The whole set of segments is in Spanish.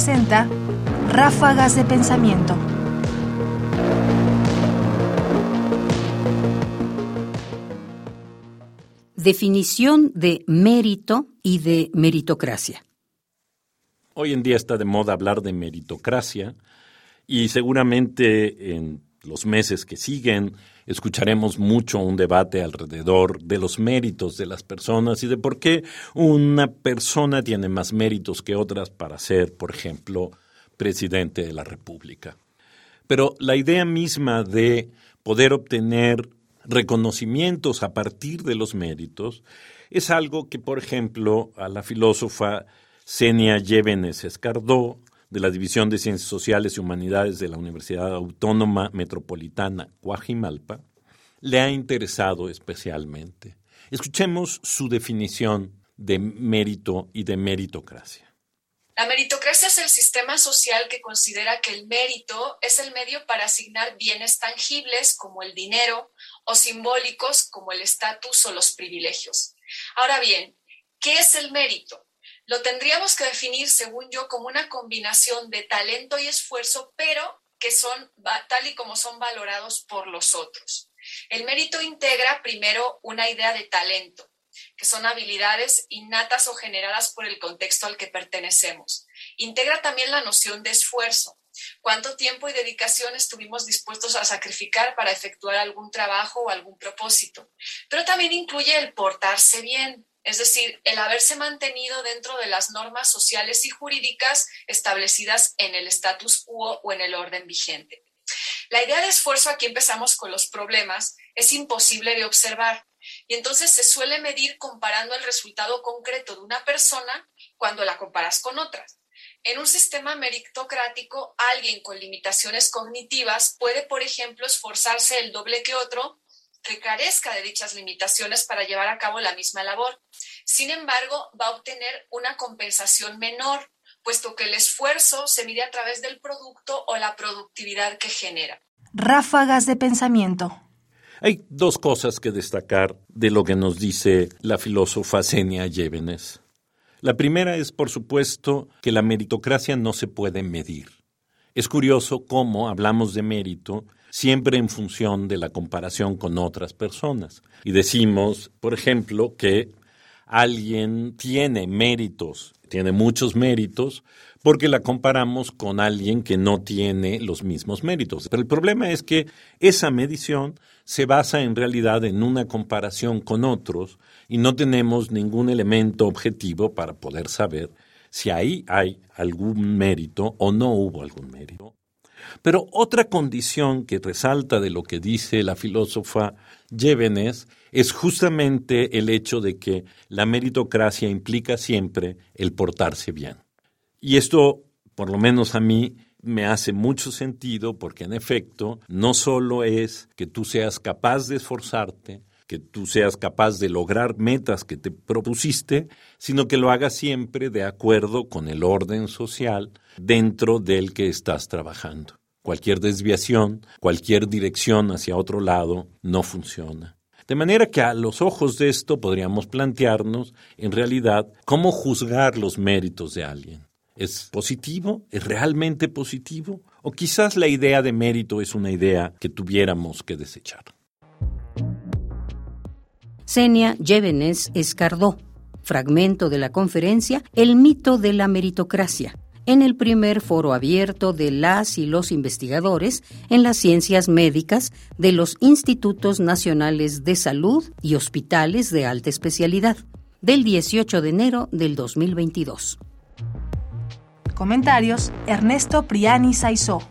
presenta Ráfagas de Pensamiento. Definición de mérito y de meritocracia. Hoy en día está de moda hablar de meritocracia y seguramente en los meses que siguen escucharemos mucho un debate alrededor de los méritos de las personas y de por qué una persona tiene más méritos que otras para ser, por ejemplo, presidente de la República. Pero la idea misma de poder obtener reconocimientos a partir de los méritos es algo que, por ejemplo, a la filósofa Senia Llévenes Escardó de la División de Ciencias Sociales y Humanidades de la Universidad Autónoma Metropolitana Guajimalpa, le ha interesado especialmente. Escuchemos su definición de mérito y de meritocracia. La meritocracia es el sistema social que considera que el mérito es el medio para asignar bienes tangibles como el dinero o simbólicos como el estatus o los privilegios. Ahora bien, ¿qué es el mérito? Lo tendríamos que definir, según yo, como una combinación de talento y esfuerzo, pero que son tal y como son valorados por los otros. El mérito integra primero una idea de talento, que son habilidades innatas o generadas por el contexto al que pertenecemos. Integra también la noción de esfuerzo. ¿Cuánto tiempo y dedicación estuvimos dispuestos a sacrificar para efectuar algún trabajo o algún propósito? Pero también incluye el portarse bien, es decir, el haberse mantenido dentro de las normas sociales y jurídicas establecidas en el status quo o en el orden vigente. La idea de esfuerzo, aquí empezamos con los problemas, es imposible de observar y entonces se suele medir comparando el resultado concreto de una persona cuando la comparas con otras. En un sistema meritocrático, alguien con limitaciones cognitivas puede, por ejemplo, esforzarse el doble que otro que carezca de dichas limitaciones para llevar a cabo la misma labor. Sin embargo, va a obtener una compensación menor, puesto que el esfuerzo se mide a través del producto o la productividad que genera. Ráfagas de pensamiento. Hay dos cosas que destacar de lo que nos dice la filósofa Senia Llévenes. La primera es, por supuesto, que la meritocracia no se puede medir. Es curioso cómo hablamos de mérito siempre en función de la comparación con otras personas. Y decimos, por ejemplo, que alguien tiene méritos, tiene muchos méritos, porque la comparamos con alguien que no tiene los mismos méritos. Pero el problema es que esa medición se basa en realidad en una comparación con otros y no tenemos ningún elemento objetivo para poder saber si ahí hay algún mérito o no hubo algún mérito. Pero otra condición que resalta de lo que dice la filósofa Llévenes es justamente el hecho de que la meritocracia implica siempre el portarse bien. Y esto, por lo menos a mí, me hace mucho sentido porque en efecto no solo es que tú seas capaz de esforzarte, que tú seas capaz de lograr metas que te propusiste, sino que lo hagas siempre de acuerdo con el orden social dentro del que estás trabajando. Cualquier desviación, cualquier dirección hacia otro lado no funciona. De manera que a los ojos de esto podríamos plantearnos, en realidad, cómo juzgar los méritos de alguien. ¿Es positivo? ¿Es realmente positivo? ¿O quizás la idea de mérito es una idea que tuviéramos que desechar? Senia Llévenes Escardó, fragmento de la conferencia El mito de la meritocracia, en el primer foro abierto de las y los investigadores en las ciencias médicas de los Institutos Nacionales de Salud y Hospitales de Alta Especialidad, del 18 de enero del 2022. Comentarios: Ernesto Priani Saizó.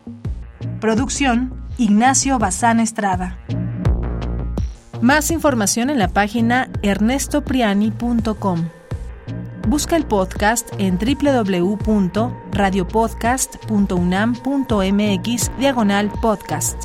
Producción: Ignacio Bazán Estrada. Más información en la página ernestopriani.com. Busca el podcast en www.radiopodcast.unam.mx diagonal podcast.